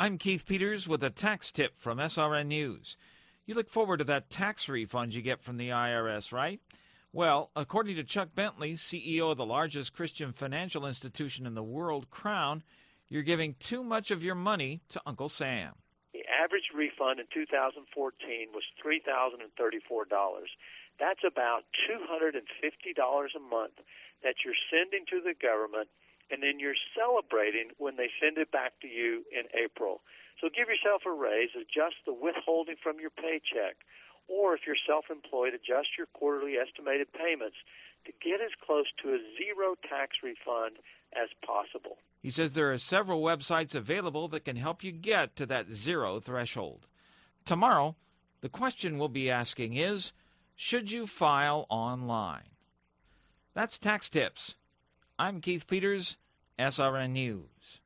I'm Keith Peters with a tax tip from SRN News. You look forward to that tax refund you get from the IRS, right? Well, according to Chuck Bentley, CEO of the largest Christian financial institution in the world, Crown, you're giving too much of your money to Uncle Sam. The average refund in 2014 was $3,034. That's about $250 a month that you're sending to the government and then you're celebrating when they send it back to you in April. So give yourself a raise, adjust the withholding from your paycheck, or if you're self employed, adjust your quarterly estimated payments to get as close to a zero tax refund as possible. He says there are several websites available that can help you get to that zero threshold. Tomorrow, the question we'll be asking is Should you file online? That's Tax Tips. I'm Keith Peters, SRN News.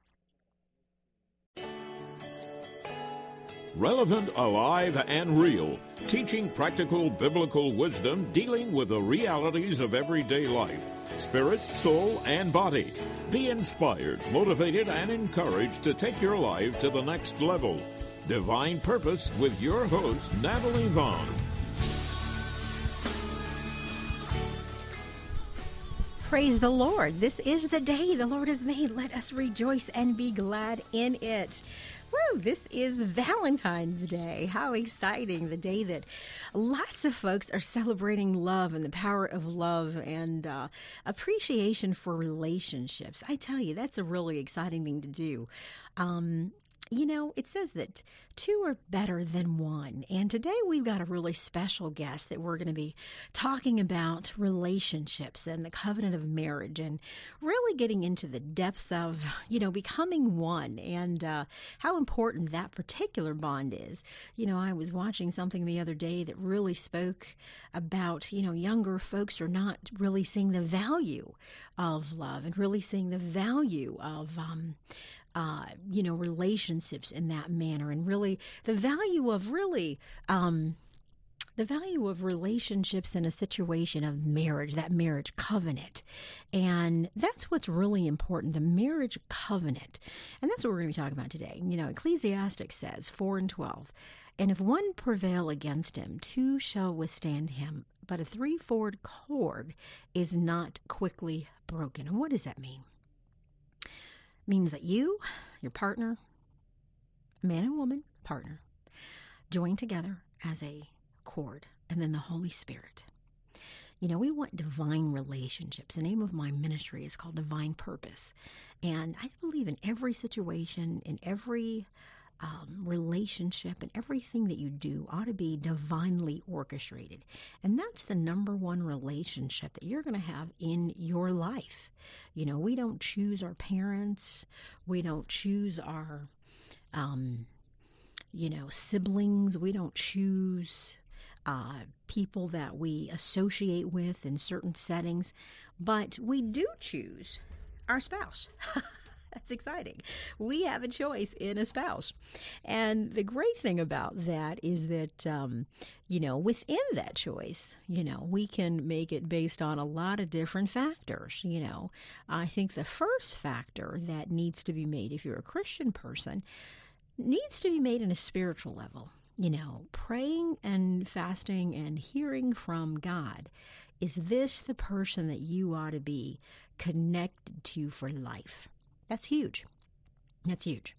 Relevant, alive, and real, teaching practical biblical wisdom dealing with the realities of everyday life, spirit, soul, and body. Be inspired, motivated, and encouraged to take your life to the next level. Divine Purpose with your host, Natalie Vaughn. Praise the Lord. This is the day the Lord has made. Let us rejoice and be glad in it. Woo, this is Valentine's Day. How exciting! The day that lots of folks are celebrating love and the power of love and uh, appreciation for relationships. I tell you, that's a really exciting thing to do. Um, you know, it says that two are better than one. And today we've got a really special guest that we're going to be talking about relationships and the covenant of marriage and really getting into the depths of, you know, becoming one and uh, how important that particular bond is. You know, I was watching something the other day that really spoke about, you know, younger folks are not really seeing the value of love and really seeing the value of, um, uh, you know, relationships in that manner, and really the value of really. Um, the value of relationships in a situation of marriage, that marriage covenant. And that's what's really important the marriage covenant. And that's what we're going to be talking about today. You know, Ecclesiastes 4 and 12. And if one prevail against him, two shall withstand him. But a threefold cord is not quickly broken. And what does that mean? Means that you, your partner, man and woman, partner, join together as a cord, and then the Holy Spirit. You know, we want divine relationships. The name of my ministry is called Divine Purpose. And I believe in every situation, in every um, relationship and everything that you do ought to be divinely orchestrated. And that's the number one relationship that you're going to have in your life. You know, we don't choose our parents, we don't choose our, um, you know, siblings, we don't choose. Uh, people that we associate with in certain settings, but we do choose our spouse. That's exciting. We have a choice in a spouse. And the great thing about that is that, um, you know, within that choice, you know, we can make it based on a lot of different factors. You know, I think the first factor that needs to be made if you're a Christian person needs to be made in a spiritual level. You know, praying and fasting and hearing from God. Is this the person that you ought to be connected to for life? That's huge. That's huge.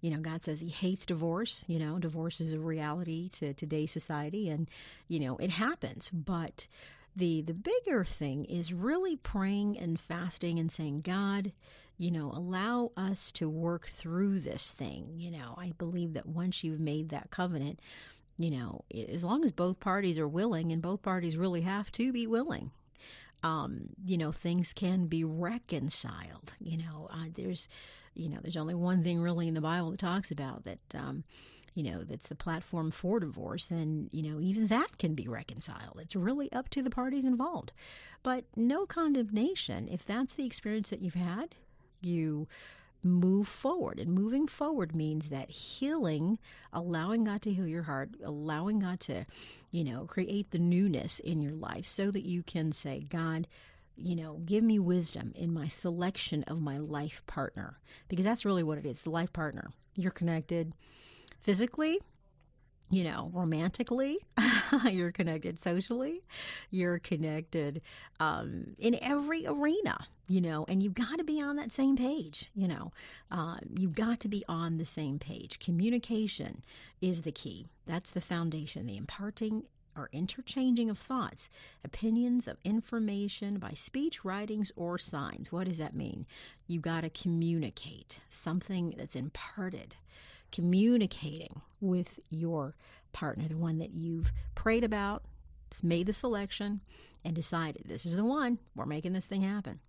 You know, God says He hates divorce. You know, divorce is a reality to today's society, and you know it happens. But the the bigger thing is really praying and fasting and saying, God, you know, allow us to work through this thing. You know, I believe that once you've made that covenant, you know, as long as both parties are willing, and both parties really have to be willing, um, you know, things can be reconciled. You know, uh, there's, you know, there's only one thing really in the Bible that talks about that, um, you know, that's the platform for divorce, and you know, even that can be reconciled. It's really up to the parties involved, but no condemnation if that's the experience that you've had. You move forward. And moving forward means that healing, allowing God to heal your heart, allowing God to, you know, create the newness in your life so that you can say, God, you know, give me wisdom in my selection of my life partner. Because that's really what it is the life partner. You're connected physically, you know, romantically, you're connected socially, you're connected um, in every arena, you know, and you've got to be on that same page, you know. Uh, you've got to be on the same page. Communication is the key, that's the foundation, the imparting or interchanging of thoughts, opinions of information by speech, writings, or signs. What does that mean? You've got to communicate something that's imparted communicating with your partner, the one that you've prayed about, made the selection, and decided this is the one. We're making this thing happen.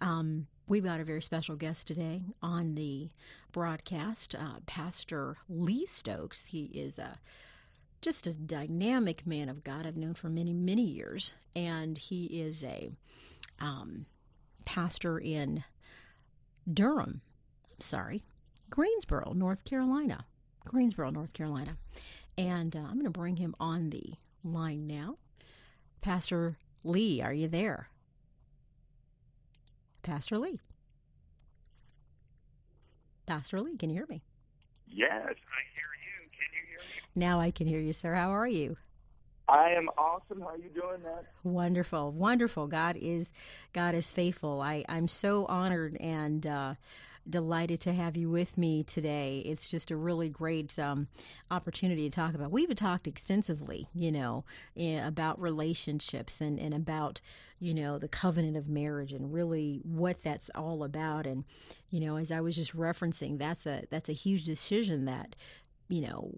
Um, we've got a very special guest today on the broadcast, uh, Pastor Lee Stokes. He is a just a dynamic man of God I've known for many, many years, and he is a um, pastor in Durham. I'm sorry, Greensboro, North Carolina. Greensboro, North Carolina. And uh, I'm going to bring him on the line now. Pastor Lee, are you there? Pastor Lee. Pastor Lee, can you hear me? Yes, I hear you. Can you hear me? Now I can hear you, sir. How are you? I am awesome. How are you doing, that? Wonderful, wonderful. God is God is faithful. I I'm so honored and uh, delighted to have you with me today. It's just a really great um, opportunity to talk about. We've talked extensively, you know, about relationships and, and about, you know, the covenant of marriage and really what that's all about. And, you know, as I was just referencing, that's a that's a huge decision that you know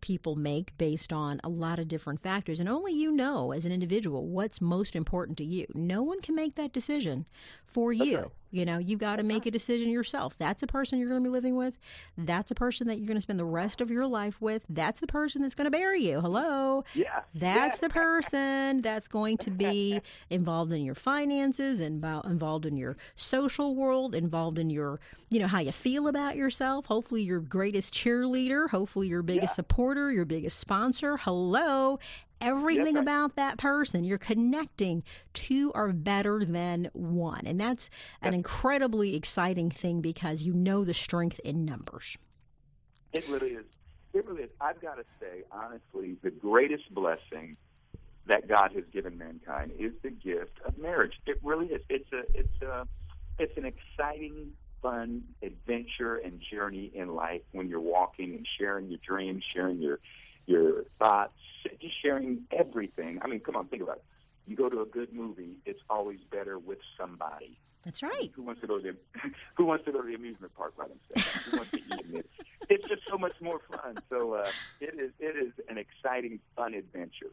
people make based on a lot of different factors and only you know as an individual what's most important to you no one can make that decision for you right. You know you've got to make a decision yourself. That's a person you're going to be living with. That's a person that you're going to spend the rest of your life with. That's the person that's going to bury you. Hello? Yeah. That's yeah. the person that's going to be involved in your finances involved involved in your social world involved in your you know how you feel about yourself. Hopefully your greatest cheerleader hopefully your biggest Yeah. supporter your biggest sponsor. Hello everything Yes, about that person you're connecting two are better than one and that's an incredibly exciting thing because you know the strength in numbers It really is. It really is. I've got to say, honestly, the greatest blessing that God has given mankind is the gift of marriage. It really is. It's a. It's a. It's an exciting, fun adventure and journey in life when you're walking and sharing your dreams, sharing your your thoughts, just sharing everything. I mean, come on, think about it. You go to a good movie, it's always better with somebody. that's right Who wants to go to the Who wants to go to the amusement park by themselves? Who wants to eat? It's, it's just so much more fun. So uh, it is it is an exciting, fun adventure.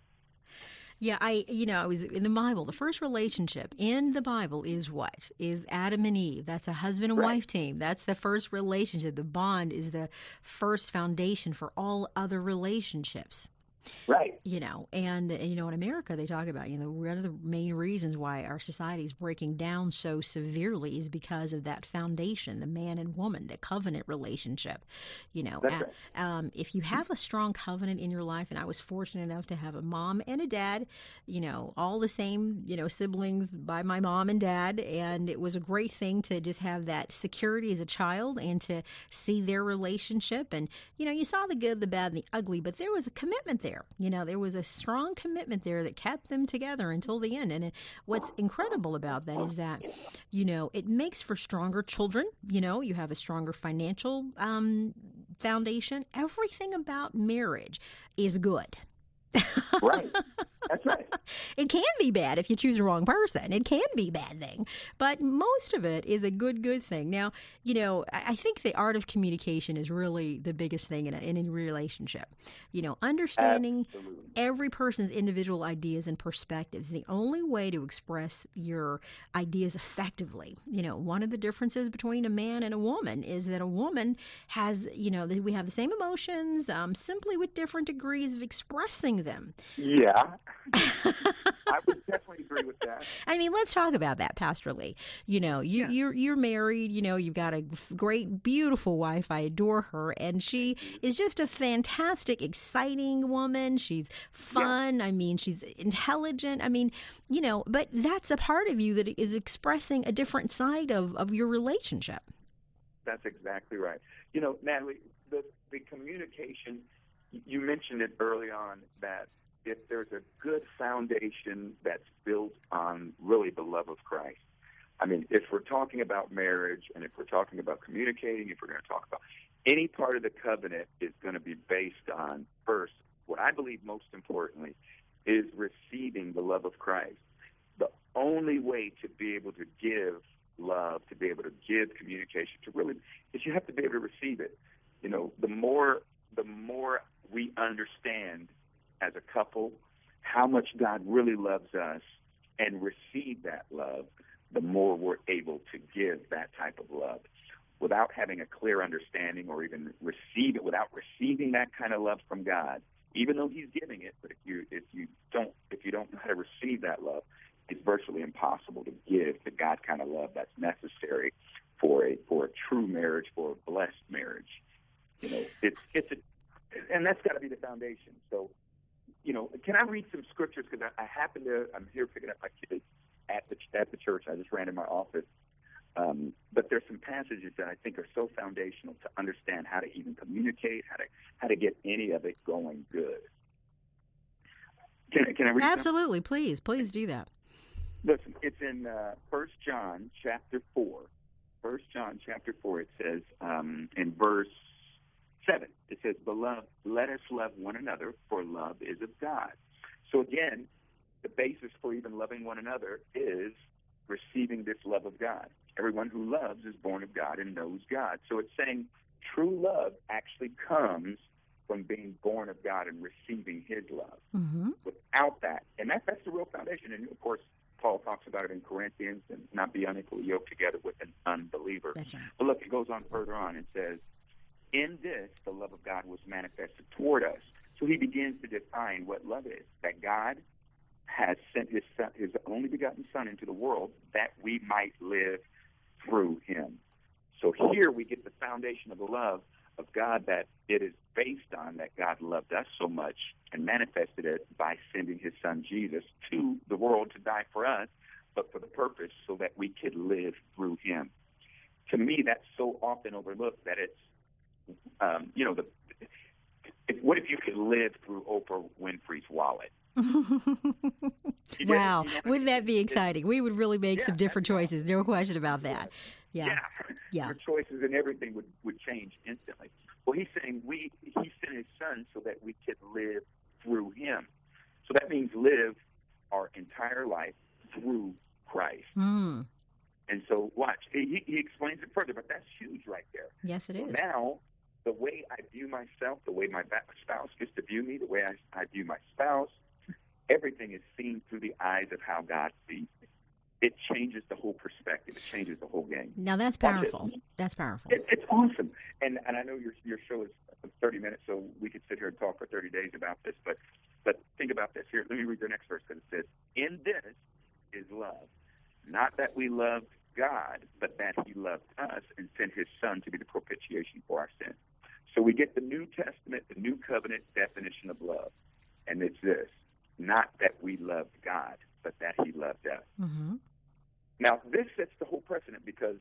Yeah, I, you know, I was in the Bible. The first relationship in the Bible is what? Is Adam and Eve. That's a husband and Right. wife team. That's the first relationship. The bond is the first foundation for all other relationships. Right. You know, and you know, in America, they talk about you know one of the main reasons why our society is breaking down so severely is because of that foundation, the man and woman, the covenant relationship. You know, a- um, if you have a strong covenant in your life, and I was fortunate enough to have a mom and a dad, you know, all the same, you know, siblings by my mom and dad, and it was a great thing to just have that security as a child and to see their relationship. And you know, you saw the good, the bad, and the ugly, but there was a commitment there. You know, there was a strong commitment there that kept them together until the end. And it, what's incredible about that is that, you know, it makes for stronger children. You know, you have a stronger financial um, foundation. Everything about marriage is good. Right. That's right. It can be bad if you choose the wrong person. It can be a bad thing, but most of it is a good, good thing. Now, you know, I I think the art of communication is really the biggest thing in a, in a relationship. You know, understanding Absolutely. every person's individual ideas and perspectives. The only way to express your ideas effectively, you know, one of the differences between a man and a woman is that a woman has, you know, we have the same emotions, um, simply with different degrees of expressing them. Yeah. I would definitely agree with that. I mean, let's talk about that pastorally. You know, you Yeah. you're you're married. You know, you've got a great, beautiful wife. I adore her, and she is just a fantastic, exciting woman. She's fun. I mean, she's intelligent. I mean, you know, but that's a part of you that is expressing a different side of of your relationship. That's exactly right. You know, Natalie, the the communication. You mentioned it early on that if there's a good foundation that's built on really the love of Christ. I mean, if we're talking about marriage and if we're talking about communicating, if we're going to talk about any part of the covenant is going to be based on first, what I believe most importantly is receiving the love of Christ. The only way to be able to give love, to be able to give communication, to really is you have to be able to receive it. You know, the more the more we understand as a couple how much God really loves us and receive that love, the more we're able to give that type of love. Without having a clear understanding or even receive it, without receiving that kind of love from God, even though He's giving it, but if you if you don't if you don't know how to receive that love, it's virtually impossible to give the God kind of love that's necessary for a for a true marriage, for a blessed marriage. You know, it's it's a, and that's got to be the foundation. So, you know, can I read some scriptures because I, I happen to I'm here picking up my kids at the at the church. I just ran in my office. Um, but there's some passages that I think are so foundational to understand how to even communicate, how to how to get any of it going good. Can, can I read? Absolutely, please, please do that. Listen, it's in uh, First John chapter four. First John chapter four. It says um, in verse seven. It says, "Beloved, let us love one another, for love is of God." So again, the basis for even loving one another is receiving this love of God. Everyone who loves is born of God and knows God. So it's saying true love actually comes from being born of God and receiving His love. Mm-hmm. Without that, and that, that's the real foundation. And of course, Paul talks about it in Corinthians and not be unequally yoked together with an unbeliever. That's right. But look, it goes on further on and says, In this, the love of God was manifested toward us. So he begins to define what love is that God has sent his son, his only begotten son into the world that we might live through him. So here we get the foundation of the love of God that it is based on that God loved us so much and manifested it by sending his son Jesus to the world to die for us, but for the purpose so that we could live through him. To me, that's so often overlooked that it's, um, you know, the if, what if you could live through Oprah Winfrey's wallet? wow, wouldn't that be exciting? We would really make Yeah, some different choices. No question about that. Yeah. Yeah. Your choices and everything would, would change instantly. Well, he's saying we he sent his son so that we could live through him. So that means live our entire life through Christ. Mm. And so watch. He, he explains it further, but that's huge right there. Yes, it is. Now, the way I view myself, the way my spouse gets to view me, the way I, I view my spouse, everything is seen through the eyes of how God sees me. It changes the whole perspective. It changes the whole game. Now that's powerful. That's powerful. It, it's awesome. And and I know your your show is 30 minutes, so we could sit here and talk for 30 days about this. But but think about this. Here, let me read the next verse because it says, "In this is love, not that we loved God, but that He loved us and sent His Son to be the propitiation for our sins." So we get the New Testament, the New Covenant definition of love, and it's this: not that we loved God, but that He loved us. hmm Now, this sets the whole precedent because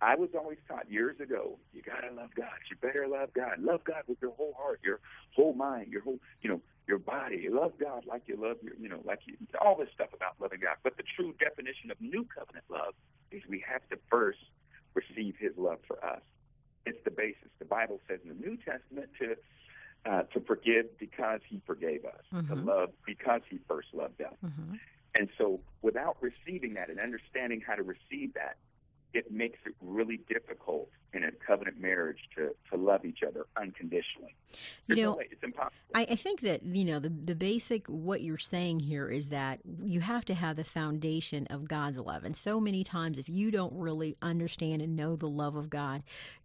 I was always taught years ago, you gotta love God. You better love God. Love God with your whole heart, your whole mind, your whole, you know, your body. Love God like you love your, you know, like you, all this stuff about loving God. But the true definition of new covenant love is we have to first receive His love for us. It's the basis. The Bible says in the New Testament to uh, to forgive because He forgave us, to Mhm. love because He first loved us. hmm And so, without receiving that and understanding how to receive that, it makes it really difficult in a covenant marriage to, to love each other unconditionally. You There's no know, impossible. I, I think that you know the the basic what you're saying here is that you have to have the foundation of God's love, and so many times if you don't really understand and know the love of God,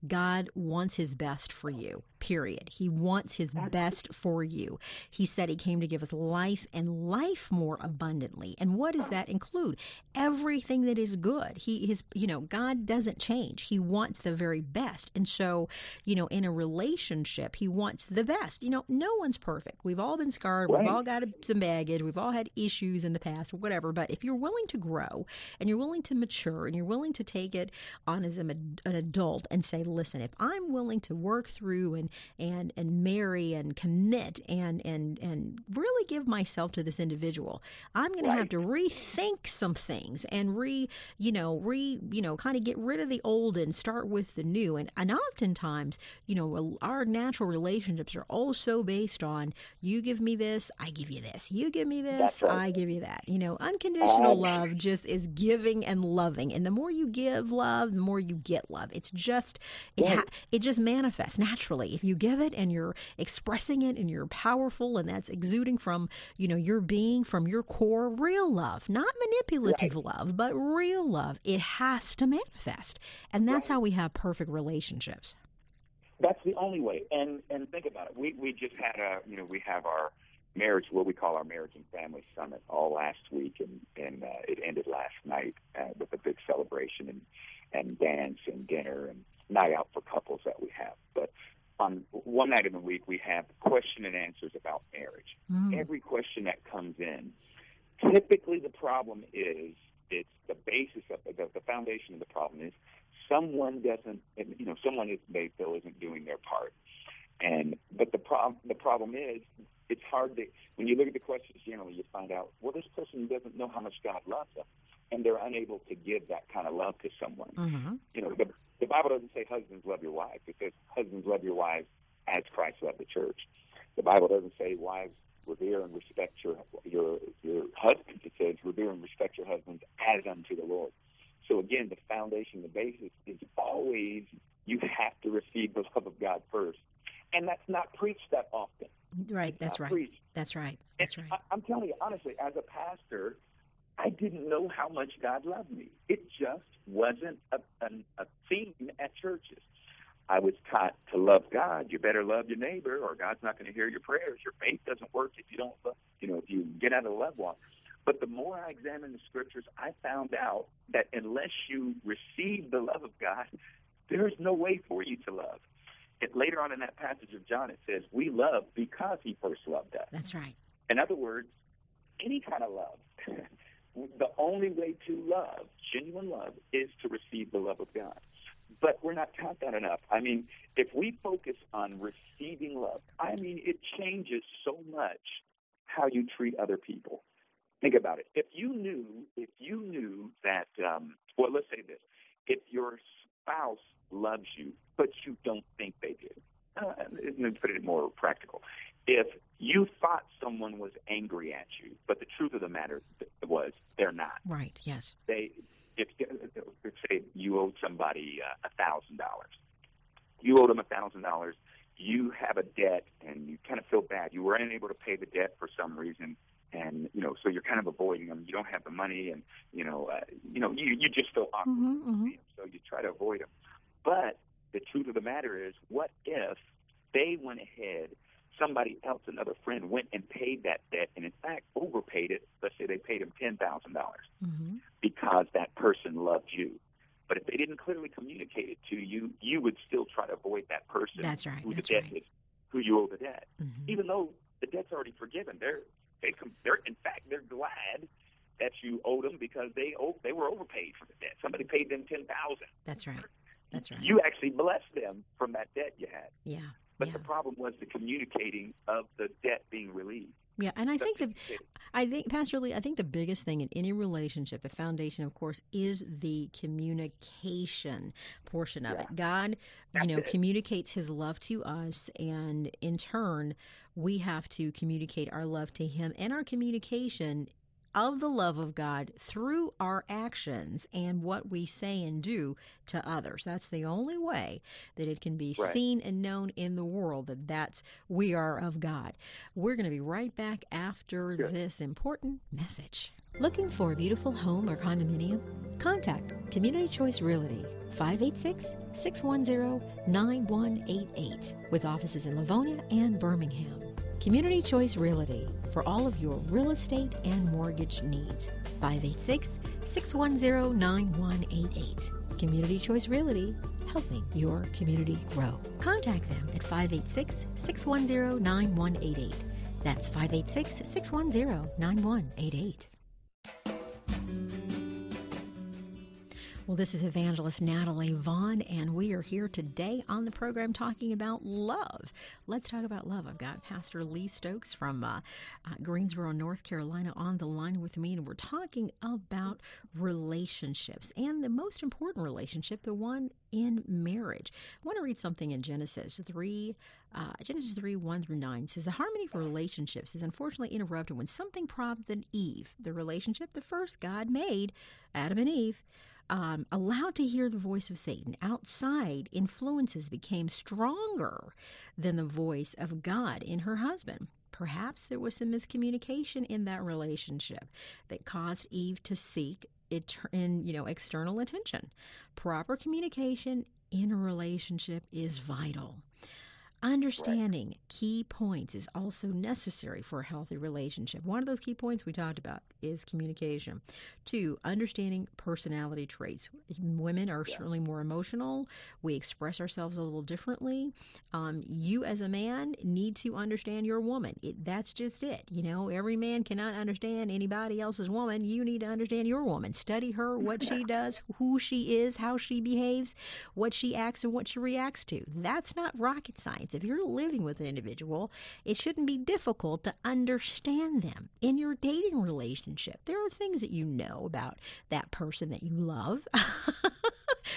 God wants His best for you. Period. He wants His best for you. He said He came to give us life and life more abundantly. And what does that include? Everything that is good. He is you know God doesn't change. He wants the very best, and so you know in a relationship He wants the best. You know no one's perfect. We've all been scarred. We've all got some baggage. We've all had issues in the past or whatever. But if you're willing to grow and you're willing to mature and you're willing to take it on as an, an adult and say, listen, if I'm willing to work through and and and and marry and commit and and and really give myself to this individual, I'm going Right. to have to rethink some things and re you know re you know kind of get rid of the old and start with the new. And and oftentimes, you know, our natural relationships are also based on you give me this, I give you this. You give me this, right. I give you that. You know, unconditional Um, love just is giving and loving. And the more you give love, the more you get love. It's just it ha- it just manifests naturally. If you give it and you're expressing it and you're powerful and that's exuding from, you know, your being from your core, real love, not manipulative love, but real love, it has to manifest. And that's Right. how we have perfect relationships. That's the only way. And and think about it. We we just had a you know we have our marriage what we call our marriage and family summit all last week and and uh, it ended last night uh, with a big celebration and and dance and dinner and night out for couples that we have. But on one night in the week we have question and answers about marriage. Mm. Every question that comes in, typically the problem is it's the basis of the, the foundation of the problem is someone doesn't you know someone is they feel isn't doing their part and but the problem the problem is it's hard to when you look at the questions generally you find out well this person doesn't know how much god loves them and they're unable to give that kind of love to someone. Hmm you know the, the bible doesn't say husbands love your wives it says husbands love your wives as christ loved the church. The bible doesn't say wives revere and respect your your your husbands. It says revere and respect your husbands as unto the lord. So again, the foundation, the basis is always you have to receive the love of God first, and that's not preached that often. Right, that's uh, right. Preached. That's right. That's right. I, I'm telling you honestly, as a pastor, I didn't know how much God loved me. It just wasn't a, a, a theme at churches. I was taught to love God. You better love your neighbor, or God's not going to hear your prayers. Your faith doesn't work if you don't, love, you know, if you get out of the love walk. But the more I examined the scriptures, I found out that unless you receive the love of God, there is no way for you to love. It, later on in that passage of John, it says, "We love because He first loved us." That's right. In other words, any kind of love. the only way to love, genuine love, is to receive the love of God. But we're not taught that enough. I mean, if we focus on receiving love, I mean, it changes so much how you treat other people. Think about it. If you knew, if you knew that, um, well, let's say this: if your spouse loves you, but you don't think they do, uh, let me put it more practical. If you thought someone was angry at you, but the truth of the matter was they're not. Right. Yes. They, if, if say you owed somebody uh, a thousand dollars, you owed them a thousand dollars. You have a debt, and you kind of feel bad. You were unable to pay the debt for some reason, and you know, so you're kind of avoiding them. You don't have the money, and you know, uh, you know, you you just feel awkward. hmm hmm So you try to avoid them. But the truth of the matter is, what if they went ahead, somebody else, another friend, went and paid that debt, and in fact overpaid it? Let's say they paid him ten thousand dollars hmm because that person loved you. But if they didn't clearly communicate it to you, you would still try to avoid that person That's right, who that's the debt right. is, who you owe the debt, hmm even though the debt's already forgiven. They're they they're in fact they're glad that you owed them because they owe, they were overpaid for the debt. Somebody paid them ten thousand. That's right. That's right. You actually blessed them from that debt you had. yeah. But yeah. the problem was the communicating of the debt being relieved. Yeah, and I think the I think Pastor Lee, I think the biggest thing in any relationship, the foundation, of course, is the communication portion of Yeah. it. God, That's you know, it. communicates His love to us, and in turn, we have to communicate our love to Him, and our communication of the love of God through our actions and what we say and do to others. That's the only way that it can be Right. seen and known in the world that that's we are of God. We're going to be right back after Good. this important message. Looking for a beautiful home or condominium? Contact Community Choice Realty 586 610 9188 with offices in Livonia and Birmingham. Community Choice Realty for all of your real estate and mortgage needs. 586 610 9188. Community Choice Realty, helping your community grow. Contact them at 586 610 9188. That's 586 610 9188. Well, this is Evangelist Natalie Vaughn, and we are here today on the program talking about love. Let's talk about love. I've got Pastor Lee Stokes from uh, uh, Greensboro, North Carolina, on the line with me, and we're talking about relationships and the most important relationship, the one in marriage. I want to read something in Genesis 3, uh, Genesis 3 1 through 9 says, The harmony of relationships is unfortunately interrupted when something prompted Eve, the relationship the first God made, Adam and Eve. Um, allowed to hear the voice of Satan outside influences became stronger than the voice of God in her husband. Perhaps there was some miscommunication in that relationship that caused Eve to seek it in you know external attention. Proper communication in a relationship is vital. Understanding right. key points is also necessary for a healthy relationship. One of those key points we talked about is communication. Two, understanding personality traits. Women are yeah. certainly more emotional. We express ourselves a little differently. Um, you, as a man, need to understand your woman. It, that's just it. You know, every man cannot understand anybody else's woman. You need to understand your woman. Study her, what she does, who she is, how she behaves, what she acts, and what she reacts to. That's not rocket science. If you're living with an individual, it shouldn't be difficult to understand them. In your dating relationship, there are things that you know about that person that you love.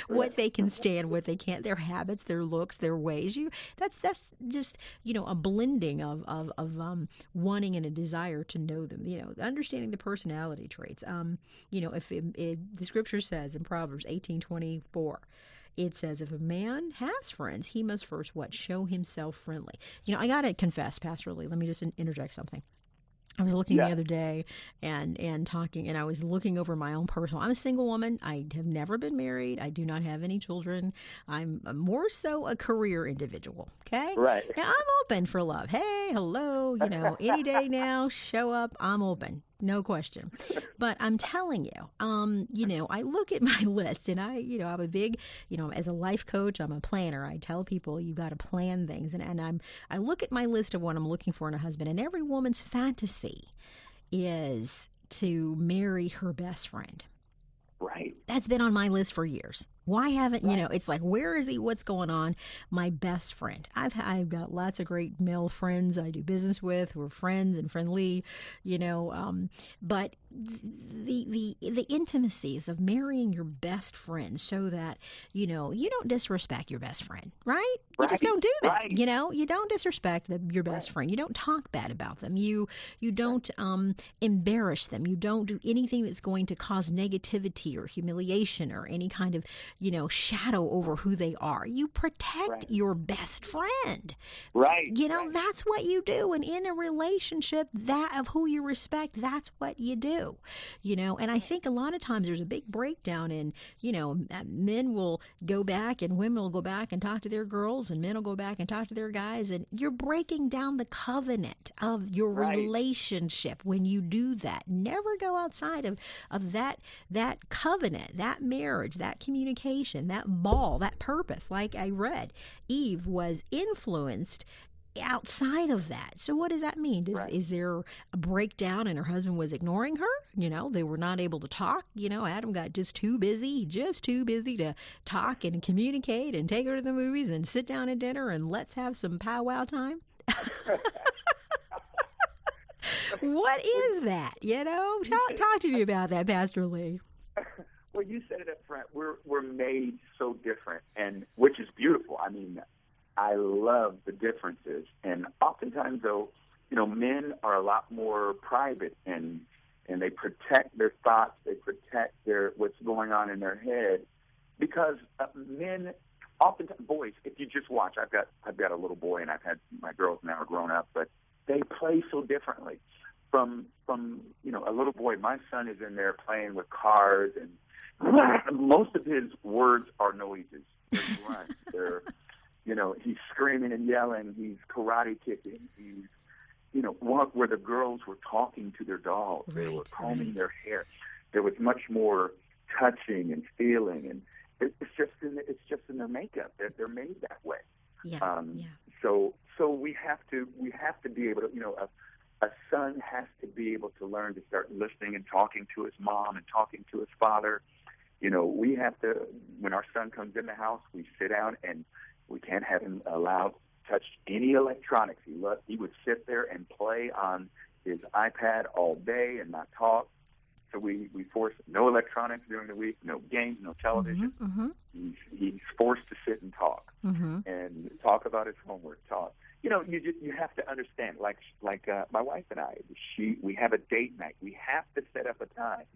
what they can stand, what they can't, their habits, their looks, their ways. You that's that's just you know a blending of of, of um, wanting and a desire to know them. You know, understanding the personality traits. Um, you know, if it, it, the scripture says in Proverbs eighteen twenty four it says if a man has friends, he must first what show himself friendly. You know, I got to confess, Pastor Lee. Let me just interject something. I was looking yeah. the other day and and talking, and I was looking over my own personal. I'm a single woman. I have never been married. I do not have any children. I'm more so a career individual. Okay, right. Now I'm open for love. Hey, hello. You know, any day now, show up. I'm open no question. But I'm telling you, um, you know, I look at my list and I, you know, I'm a big, you know, as a life coach, I'm a planner. I tell people you got to plan things, and, and I'm I look at my list of what I'm looking for in a husband, and every woman's fantasy is to marry her best friend. Right. That's been on my list for years. Why haven't right. you know? It's like where is he? What's going on? My best friend. I've I've got lots of great male friends I do business with. We're friends and friendly, you know. Um, but the the the intimacies of marrying your best friend so that you know you don't disrespect your best friend, right? You just don't do that. Right. You know, you don't disrespect the, your best right. friend. You don't talk bad about them. You you don't um, embarrass them. You don't do anything that's going to cause negativity or humiliation or any kind of you know, shadow over who they are. You protect right. your best friend. Right. You know, right. that's what you do. And in a relationship, that of who you respect, that's what you do. You know, and I think a lot of times there's a big breakdown in, you know, uh, men will go back and women will go back and talk to their girls and men will go back and talk to their guys. And you're breaking down the covenant of your right. relationship when you do that. Never go outside of, of that, that covenant, that marriage, that communication that ball, that purpose, like I read, Eve was influenced outside of that. So what does that mean? Does, right. Is there a breakdown and her husband was ignoring her? You know, they were not able to talk. You know, Adam got just too busy, just too busy to talk and communicate and take her to the movies and sit down at dinner and let's have some powwow time. what is that? You know, talk, talk to me about that, Pastor Lee. Well, you said it up front. We're we're made so different, and which is beautiful. I mean, I love the differences, and oftentimes, though, you know, men are a lot more private and and they protect their thoughts. They protect their what's going on in their head because uh, men oftentimes boys. If you just watch, I've got I've got a little boy, and I've had my girls now are grown up, but they play so differently. From from you know a little boy, my son is in there playing with cars and most of his words are noises. They're grunts. They're, you know, he's screaming and yelling. He's karate kicking. He's, you know, walk where the girls were talking to their dolls. Right, they were combing right. their hair. There was much more touching and feeling, and it's just in it's just in their makeup. They're they're made that way. Yeah. Um, yeah. So so we have to we have to be able to you know a a son has to be able to learn to start listening and talking to his mom and talking to his father You know, we have to when our son comes in the house, we sit down and we can't have him allowed touch any electronics. He loved, he would sit there and play on his iPad all day and not talk. So we we force no electronics during the week, no games, no television. Mm-hmm, He's he's forced to sit and talk mm-hmm. and talk about his homework. Talk. You know, you just you have to understand. Like like uh, my wife and I, she we have a date night. We have to set up a time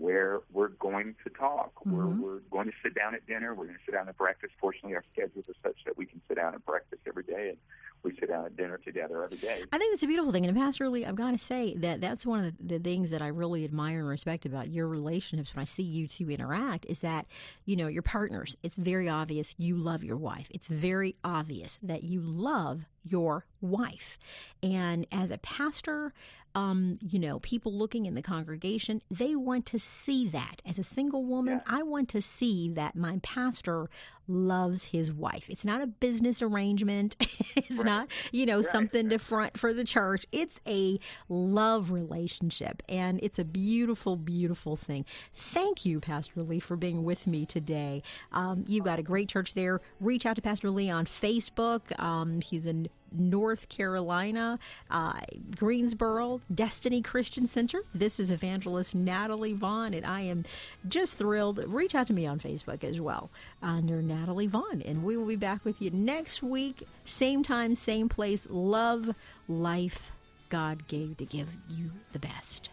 where we're going to talk. Mm-hmm. We're, we're going to sit down at dinner. We're going to sit down at breakfast. Fortunately, our schedules are such that we can sit down at breakfast every day, and we sit down at dinner together every day. I think that's a beautiful thing. And Pastor Lee, I've got to say that that's one of the things that I really admire and respect about your relationships when I see you two interact is that, you know, your partners, it's very obvious you love your wife. It's very obvious that you love your wife. And as a pastor, um, you know, people looking in the congregation, they want to see that. As a single woman, Yeah. I want to see that my pastor loves his wife. It's not a business arrangement. it's Right. Not, you know, Right. something to front for the church. It's a love relationship, and it's a beautiful, beautiful thing. Thank you, Pastor Lee, for being with me today. Um, you've got a great church there. Reach out to Pastor Lee on Facebook. Um, he's in North Carolina, uh, Greensboro, Destiny Christian Center. This is evangelist Natalie Vaughn, and I am just thrilled. Reach out to me on Facebook as well under Natalie Vaughn, and we will be back with you next week, same time, same place. Love, life, God gave to give you the best.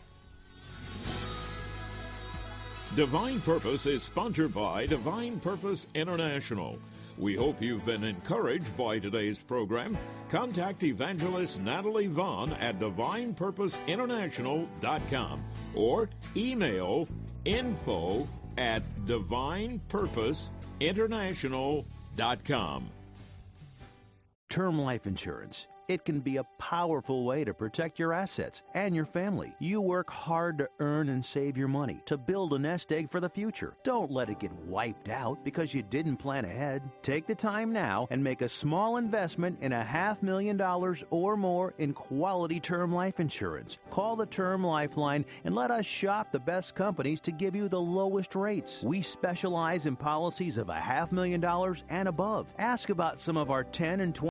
Divine Purpose is sponsored by Divine Purpose International. We hope you've been encouraged by today's program. Contact evangelist Natalie Vaughn at divinepurposeinternational.com or email info at divinepurposeinternational.com. Term life insurance. It can be a powerful way to protect your assets and your family. You work hard to earn and save your money to build a nest egg for the future. Don't let it get wiped out because you didn't plan ahead. Take the time now and make a small investment in a half million dollars or more in quality term life insurance. Call the Term Lifeline and let us shop the best companies to give you the lowest rates. We specialize in policies of a half million dollars and above. Ask about some of our 10 and 20